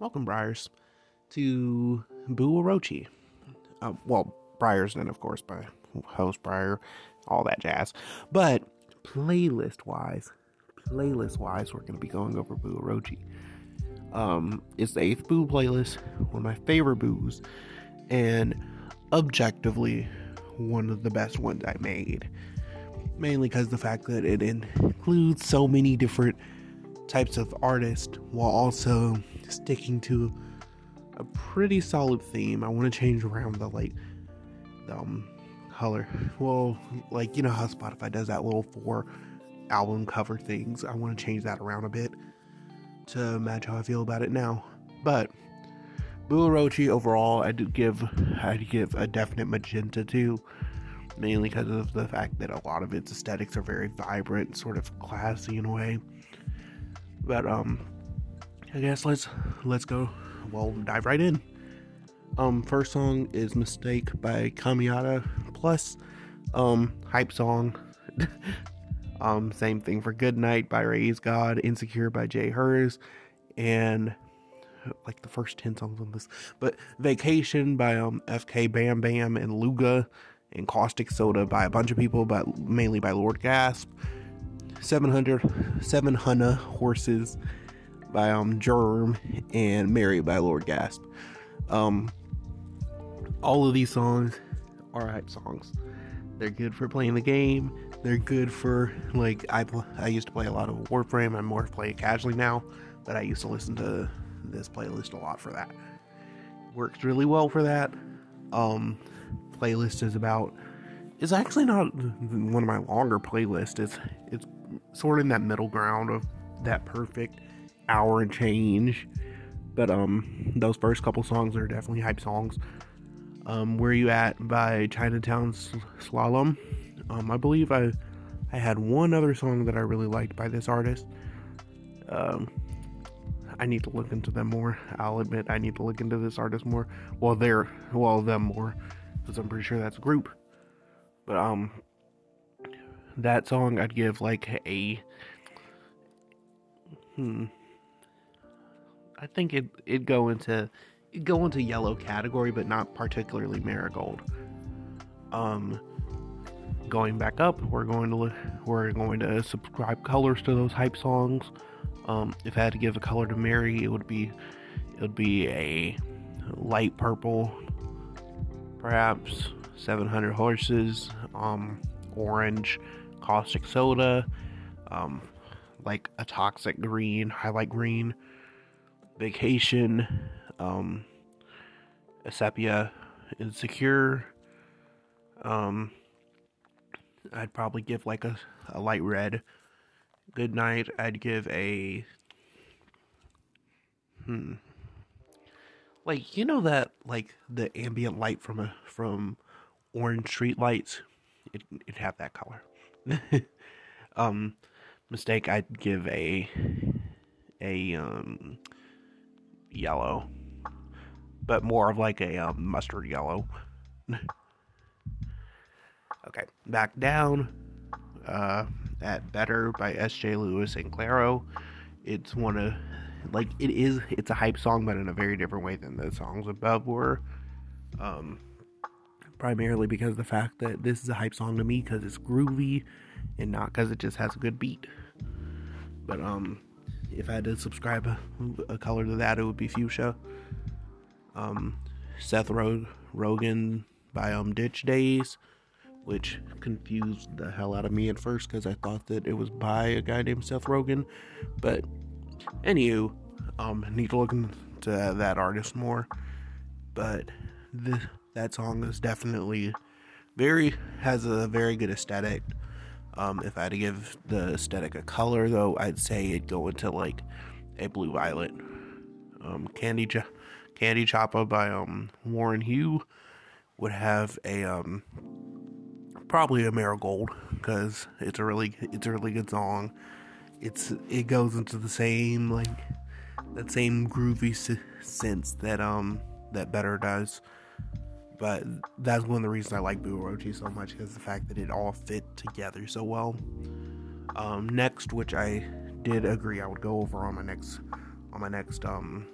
welcome Briars to Boo Orochi. Uh, well, Briars then of course by host Briar, all that jazz. But playlist wise, playlist wise, we're gonna be going over Boo Orochi. Um, it's the eighth Boo playlist, one of my favorite Boos, and objectively one of the best ones I made. Mainly because the fact that it includes so many different types of artists while also sticking to a pretty solid theme. I want to change around the like the, um color. Well, like you know how Spotify does that little four album cover things. I want to change that around a bit to match how I feel about it now. But Boo Orochi overall, I'd give I'd give a definite magenta to, mainly because of the fact that a lot of its aesthetics are very vibrant, sort of classy in a way. But um, I guess let's let's go. Well, dive right in. Um, first song is "Mistake" by Kamiata. Plus, um, hype song. um, same thing for "Good Night" by Raise God, "Insecure" by Jay Hers, and like the first 10 songs on this but vacation by um fk bam bam and luga and caustic soda by a bunch of people but mainly by lord gasp 700 700 horses by um germ and mary by lord gasp um all of these songs are hype songs they're good for playing the game they're good for like i i used to play a lot of warframe i'm more play it casually now but i used to listen to this playlist a lot for that. Works really well for that. Um, playlist is about. It's actually not one of my longer playlists. It's it's sort of in that middle ground of that perfect hour and change. But um, those first couple songs are definitely hype songs. Um, Where You At by Chinatown Slalom. Um, I believe I I had one other song that I really liked by this artist. Um, I need to look into them more. I'll admit I need to look into this artist more. Well, they're well them more, because I'm pretty sure that's a group. But um, that song I'd give like a hmm. I think it it go into it go into yellow category, but not particularly marigold. Um, going back up, we're going to we're going to subscribe colors to those hype songs. Um, if I had to give a color to Mary, it would be it would be a light purple, perhaps 700 horses, um, orange, caustic soda, um, like a toxic green, highlight green, vacation, um, a sepia, insecure. Um, I'd probably give like a, a light red. Good night, I'd give a hmm. Like you know that like the ambient light from a from orange street lights? It it have that color. Um mistake i'd give a a um yellow but more of like a um, mustard yellow okay back down uh at Better by S.J. Lewis and Clairo. It's one of like it is it's a hype song but in a very different way than the songs above were. Um primarily because the fact that this is a hype song to me because it's groovy and not because it just has a good beat. But um if I had to subscribe a, color to that it would be fuchsia. Um Seth Rogen by um Ditch Days which confused the hell out of me at first because I thought that it was by a guy named Seth Rogen. But anywho, um, need to look into that artist more. But the, that song is definitely very has a very good aesthetic. Um, if I had to give the aesthetic a color, though, I'd say it'd go into like a blue violet. Um, Candy Ch- Candy Choppa by um, Warren Hue would have a um, probably a marigold because it's a really it's a really good song. It's it goes into the same like that same groovy sense that um that better does. But that's one of the reasons I like Boo Orochi so much because the fact that it all fit together so well. Um, next, which I did agree I would go over on my next on my next um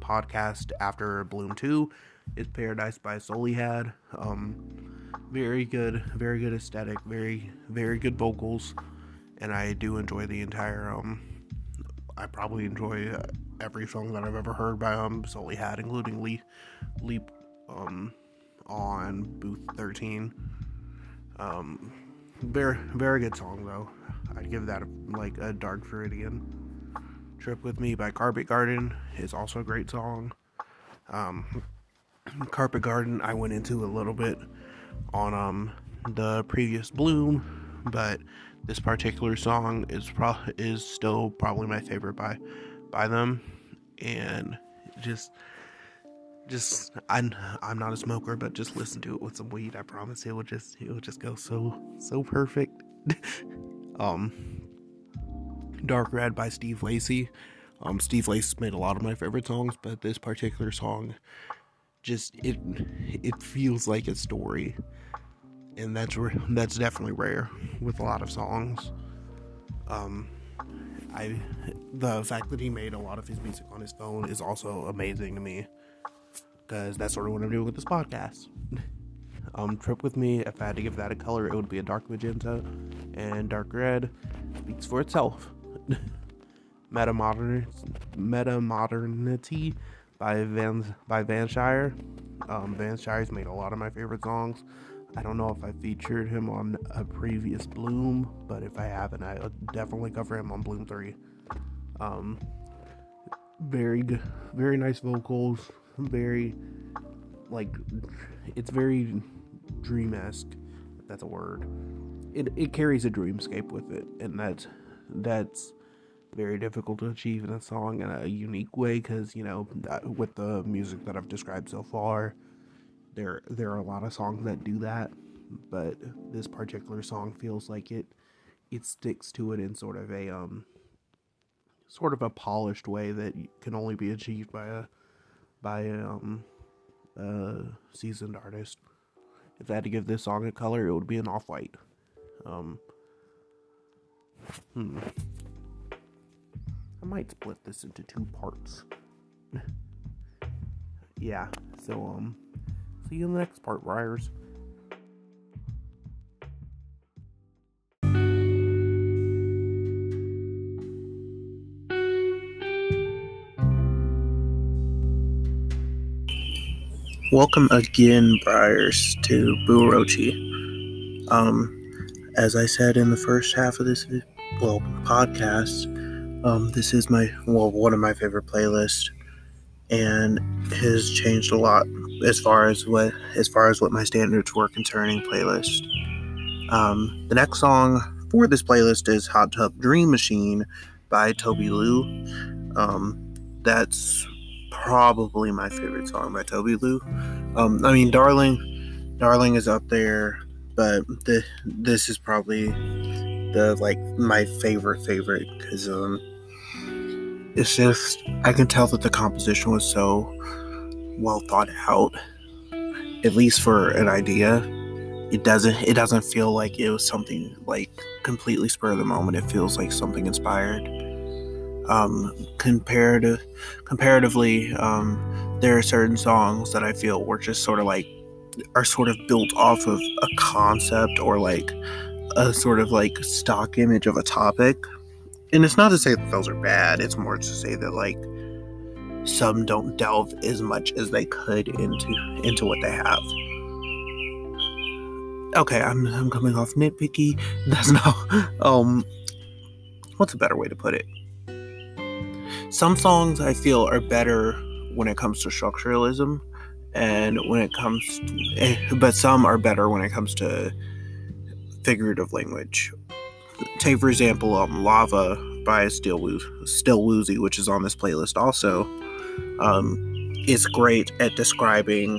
podcast after Bloom 2 is Paradise by Solihad. Um, very good, very good aesthetic, very, very good vocals, and I do enjoy the entire. Um, I probably enjoy every song that I've ever heard by um Solihad, including Leap, Leap, um, on Booth 13. Um, very, very good song though. I'd give that like a Dark Viridian. Trip with Me by Carpet Garden is also a great song. Um, Carpet Garden I went into a little bit on um the previous Bloom, but this particular song is pro- is still probably my favorite by by them, and just just I'm I'm not a smoker, but just listen to it with some weed. I promise it will just it will just go so so perfect. um, Dark Red by Steve Lacy. Um, Steve Lacy made a lot of my favorite songs, but this particular song just it it feels like a story, and that's that's definitely rare with a lot of songs. Um, I the fact that he made a lot of his music on his phone is also amazing to me because that's sort of what I'm doing with this podcast. um, Trip with Me, if I had to give that a color, it would be a dark magenta, and dark red speaks for itself. Meta modern meta modernity by Van by Vansire. Um, Vansire's made a lot of my favorite songs. I don't know if I featured him on a previous Bloom, but if I haven't, I definitely cover him on Bloom Three. Um, very good, very nice vocals, very like it's very dream-esque. That's a word. It it carries a dreamscape with it, and that's that's very difficult to achieve in a song in a unique way because you know with the music that I've described so far, there there are a lot of songs that do that, but this particular song feels like it it sticks to it in sort of a um sort of a polished way that can only be achieved by a by a, um a seasoned artist. If I had to give this song a color, it would be an off white. Um, hmm. I might split this into two parts. yeah, so um see you in the next part, Briars. Welcome again, Briars, to Buorochi. Um, as I said in the first half of this, well, podcast, um, this is my well one of my favorite playlists, and has changed a lot as far as what as far as what my standards were concerning playlist. Um, the next song for this playlist is "Hot Tub Dream Machine" by Tobi Lou. Um, that's probably my favorite song by Tobi Lou. Um, I mean, Darling, Darling is up there, but the, this is probably the like my favorite favorite because um, it's just I can tell that the composition was so well thought out, at least for an idea. It doesn't it doesn't feel like it was something like completely spur of the moment. It feels like something inspired um, comparative, comparatively, um, there are certain songs that I feel were just sort of like are sort of built off of a concept or like a sort of like stock image of a topic. And it's not to say that those are bad. It's more to say that like some don't delve as much as they could into into what they have. Okay, I'm I'm coming off nitpicky. That's not um what's a better way to put it? Some songs I feel are better when it comes to structuralism and when it comes to, eh, but some are better when it comes to figurative language. Take for example, um, "Lava" by Still Woo- Still Woozy, which is on this playlist also. Um, it's great at describing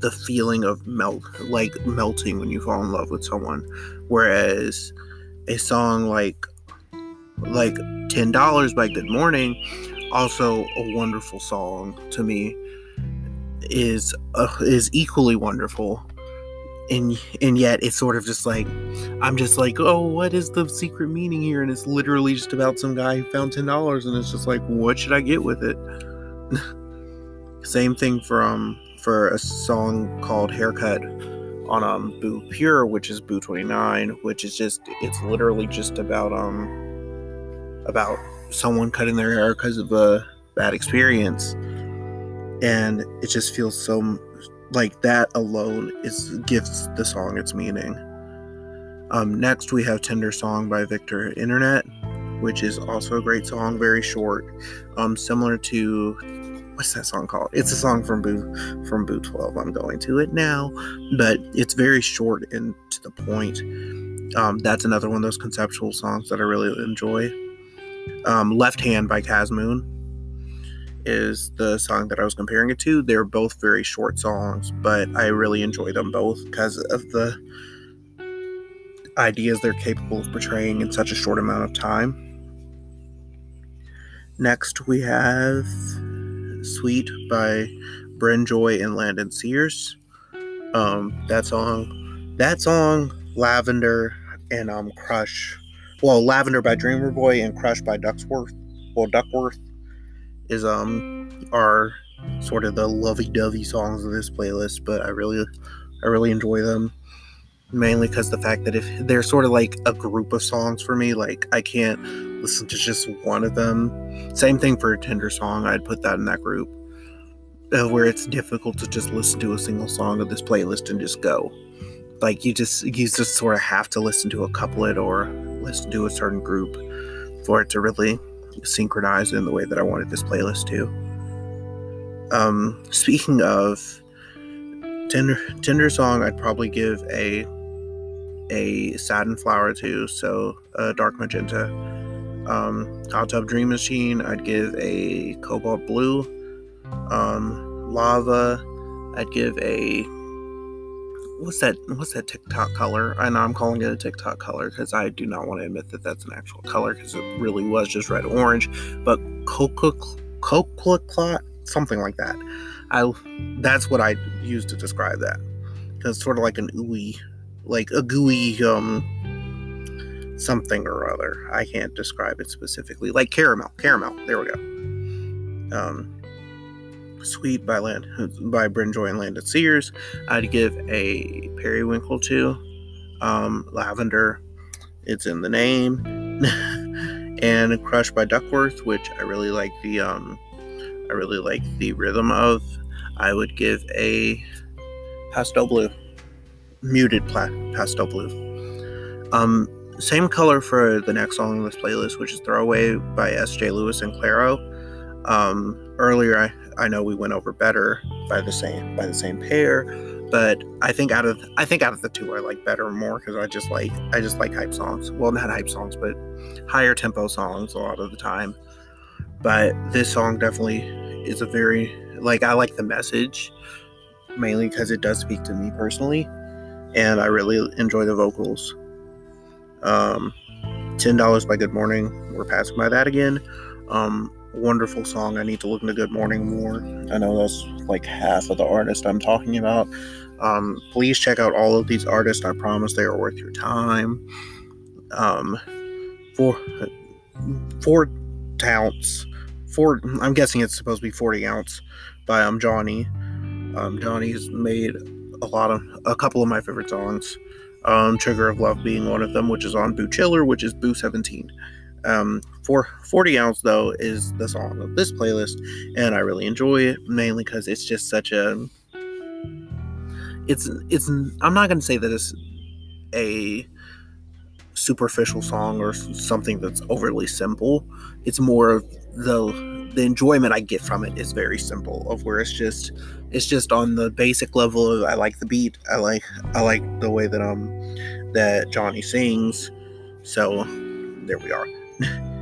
the feeling of melt, like melting when you fall in love with someone, whereas a song like like $10 by Good Morning, also a wonderful song to me, is uh, is equally wonderful. And and yet it's sort of just like I'm just like, oh, what is the secret meaning here? And it's literally just about some guy who found ten dollars, and it's just like, what should I get with it? Same thing from for a song called Haircut on um Boo Pure, which is Boo 29, which is just it's literally just about um about someone cutting their hair because of a bad experience. And it just feels so like that alone is gives the song its meaning. Um, next we have Tender Song by Victor Internet, which is also a great song, very short. Um, similar to what's that song called? It's a song from Boo from Boo 12. I'm going to it now, but it's very short and to the point. Um, that's another one of those conceptual songs that I really enjoy. Um, Left Hand by Kazmoon is the song that I was comparing it to. They're both very short songs, but I really enjoy them both because of the ideas they're capable of portraying in such a short amount of time. Next, we have Sweet by Bryn Joy and Landon Sears. Um, that song, that song, Lavender and um Crush. Well, Lavender by Dreamer Boy and Crush by Ducksworth. Well, Duckwrth is um are sort of the lovey-dovey songs of this playlist, but I really, I really enjoy them mainly because the fact that if they're sort of like a group of songs for me, like I can't listen to just one of them. Same thing for a Tender song, I'd put that in that group. Uh, where it's difficult to just listen to a single song of this playlist and just go. Like you just you just sort of have to listen to a couplet or listen to do a certain group for it to really synchronize in the way that I wanted this playlist to. Um, speaking of Tender Tender song, I'd probably give a a satin flower to, so a dark magenta. Um, Hot Tub Dream Machine, I'd give a cobalt blue. Um, lava, I'd give a what's that? What's that TikTok color? I know I'm calling it a TikTok color because I do not want to admit that that's an actual color because it really was just red orange. But coca coca clot, something like that. I that's what I use to describe that. It's sort of like an ooey like a gooey um something or other. I can't describe it specifically. Like caramel, caramel. There we go. Um, Sweet by Land by Bryn Joy and Landon Sears. I'd give a periwinkle to. Um, lavender, it's in the name. and Crush by Duckwrth, which I really like the um, I really like the rhythm of. I would give a pastel blue muted pla- pastel blue. Um, same color for the next song in this playlist, which is Throwaway by S.J. Lewis and Clairo. Um, earlier, I, I know we went over better by the same by the same pair, but I think out of I think out of the two, I like better more because I just like I just like hype songs. Well, not hype songs, but higher tempo songs a lot of the time. But this song definitely is a very like I like the message mainly because it does speak to me personally and I really enjoy the vocals. Um, Ten dollars by Good Morning. We're passing by that again. Um, wonderful song. I need to look into Good Morning more. I know that's like half of the artist I'm talking about. Um, please check out all of these artists. I promise they are worth your time. Um, four, four ounce, four. I'm guessing it's supposed to be 40 ounce by um Jawny. Um, Jawny's made a lot of a couple of my favorite songs. Um, Trigger of Love being one of them, which is on Boo Chiller, which is Boo 17. Um, for 40 ounce though is the song of this playlist, and I really enjoy it mainly because it's just such a. It's it's I'm not gonna say that it's a superficial song or something that's overly simple. It's more of the the enjoyment I get from it is very simple. Of where it's just it's just on the basic level of I like the beat. I like I like the way that um that Jawny sings. So there we are.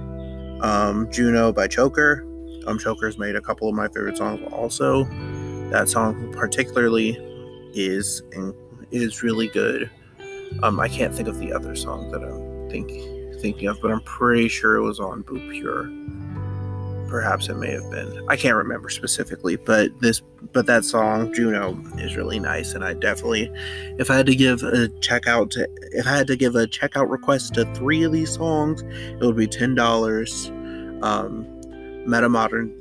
um, Juno by Choker. Um, Choker's made a couple of my favorite songs also. That song particularly is is really good. Um, I can't think of the other song that I'm think, thinking of, but I'm pretty sure it was on Boo Pure perhaps it may have been. I can't remember specifically, but this but that song Juno is really nice and I definitely if I had to give a checkout to if I had to give a checkout request to 3 of these songs, it would be $10. Um Meta Modern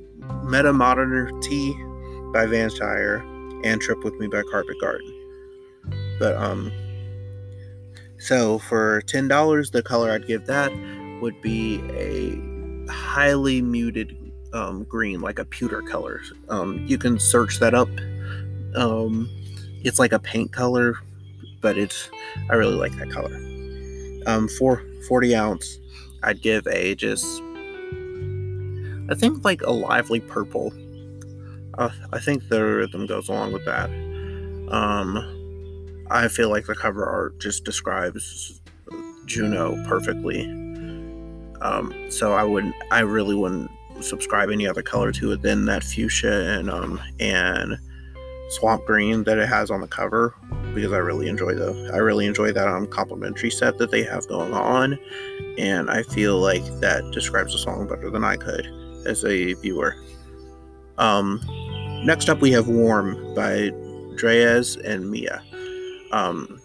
Meta Modernity by Vansire and Trip With Me by Carpet Garden. But um so for ten dollars the color I'd give that would be a highly muted um, green, like a pewter color. Um, you can search that up. Um, it's like a paint color, but it's I really like that color. Um, for 40 ounce, I'd give a just I think like a lively purple. Uh, I think the rhythm goes along with that. Um, I feel like the cover art just describes Juno perfectly. Um, so I wouldn't, I really wouldn't subscribe any other color to it than that fuchsia and um and swamp green that it has on the cover because I really enjoy the I really enjoy that um complimentary set that they have going on and I feel like that describes the song better than I could as a viewer. Um next up we have Warm by Dreyes and Mia. Um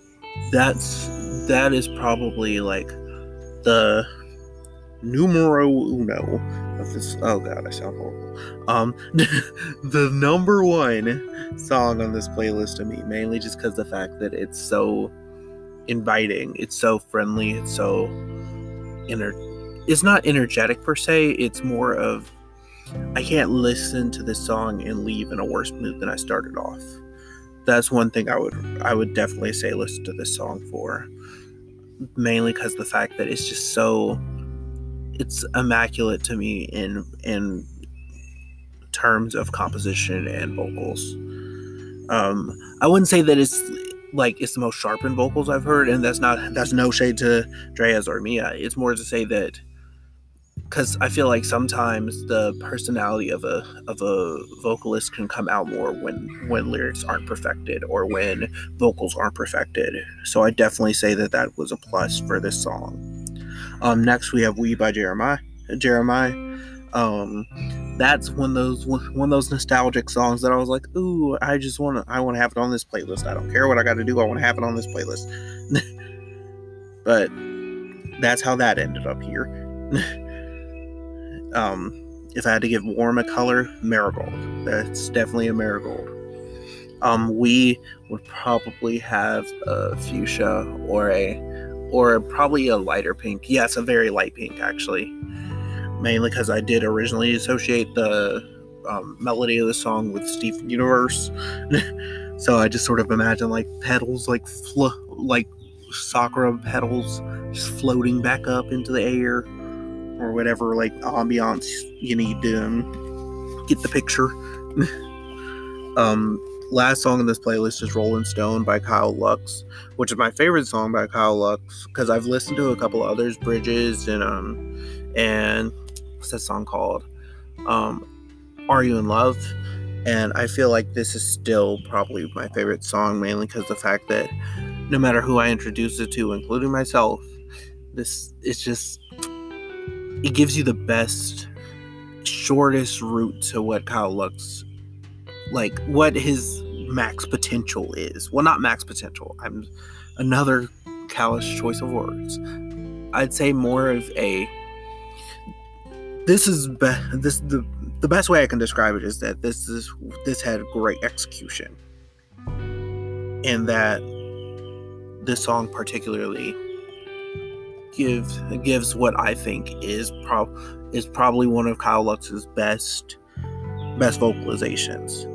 that's that is probably like the numero uno of this. Oh god, I sound horrible. Um, the number one song on this playlist to me, mainly just because the fact that it's so inviting, it's so friendly, it's so inner. It's not energetic per se. It's more of I can't listen to this song and leave in a worse mood than I started off. That's one thing I would I would definitely say listen to this song for. Mainly because the fact that it's just so it's immaculate to me in in terms of composition and vocals. Um, I wouldn't say that it's like it's the most sharpened vocals I've heard, and that's not that's no shade to Dreyes or Mia. It's more to say that because I feel like sometimes the personality of a of a vocalist can come out more when when lyrics aren't perfected or when vocals aren't perfected. So I definitely say that that was a plus for this song. Um, next we have "We" by Jeremiah. Jeremiah. Um, that's one of those one of those nostalgic songs that I was like, ooh, I just want to I want to have it on this playlist. I don't care what I got to do. I want to have it on this playlist. but that's how that ended up here. um, if I had to give warm a color, marigold. That's definitely a marigold. Um, we would probably have a fuchsia or a or probably a lighter pink. Yes, a very light pink actually. Mainly because I did originally associate the um, melody of the song with Steven Universe, so I just sort of imagine like petals, like fl- like sakura petals, just floating back up into the air, or whatever like ambiance you need to um, get the picture. um, last song in this playlist is Rolling Stone by Kyle Lux, which is my favorite song by Kyle Lux because I've listened to a couple others, Bridges and um and what's that song called? Um Are You in Love? And I feel like this is still probably my favorite song mainly because the fact that no matter who I introduce it to, including myself, this it's just it gives you the best shortest route to what Kyle Lux like what his max potential is. Well, not max potential. I'm another callous choice of words. I'd say more of a. This is be, this the the best way I can describe it is that this is this had great execution, and that this song particularly gives gives what I think is prob is probably one of Kyle Lux's best best vocalizations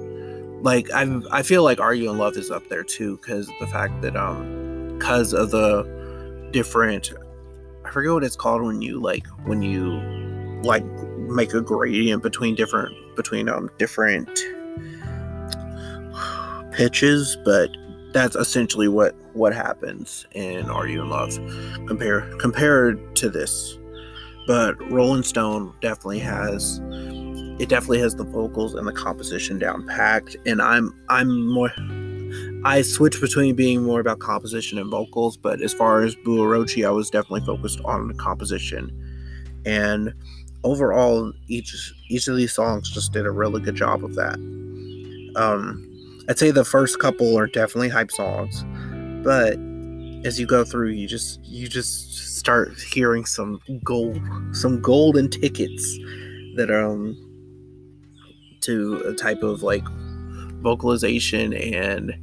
like I I feel like Are You in Love is up there too because the fact that um because of the different I forget what it's called when you like when you like make a gradient between different between um different pitches but that's essentially what what happens in Are You in Love compare compared to this. But Rolling Stone definitely has it definitely has the vocals and the composition down packed and i'm i'm more i switch between being more about composition and vocals but as far as Boo Orochi, i was definitely focused on the composition. And overall each each of these songs just did a really good job of that. Um i'd say the first couple are definitely hype songs but as you go through you just you just start hearing some gold some golden tickets that um to a type of like vocalization and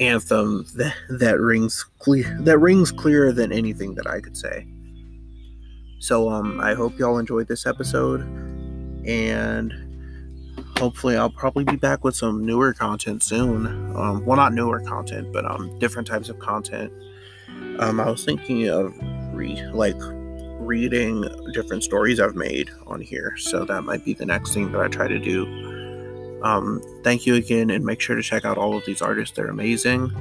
anthem that, that rings clear that rings clearer than anything that I could say. So um I hope y'all enjoyed this episode and hopefully I'll probably be back with some newer content soon. Um well not newer content, but um different types of content. Um I was thinking of re like reading different stories I've made on here. So that might be the next thing that I try to do. Um, thank you again, and make sure to check out all of these artists. They're amazing.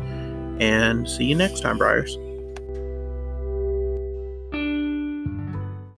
And see you next time, Briars.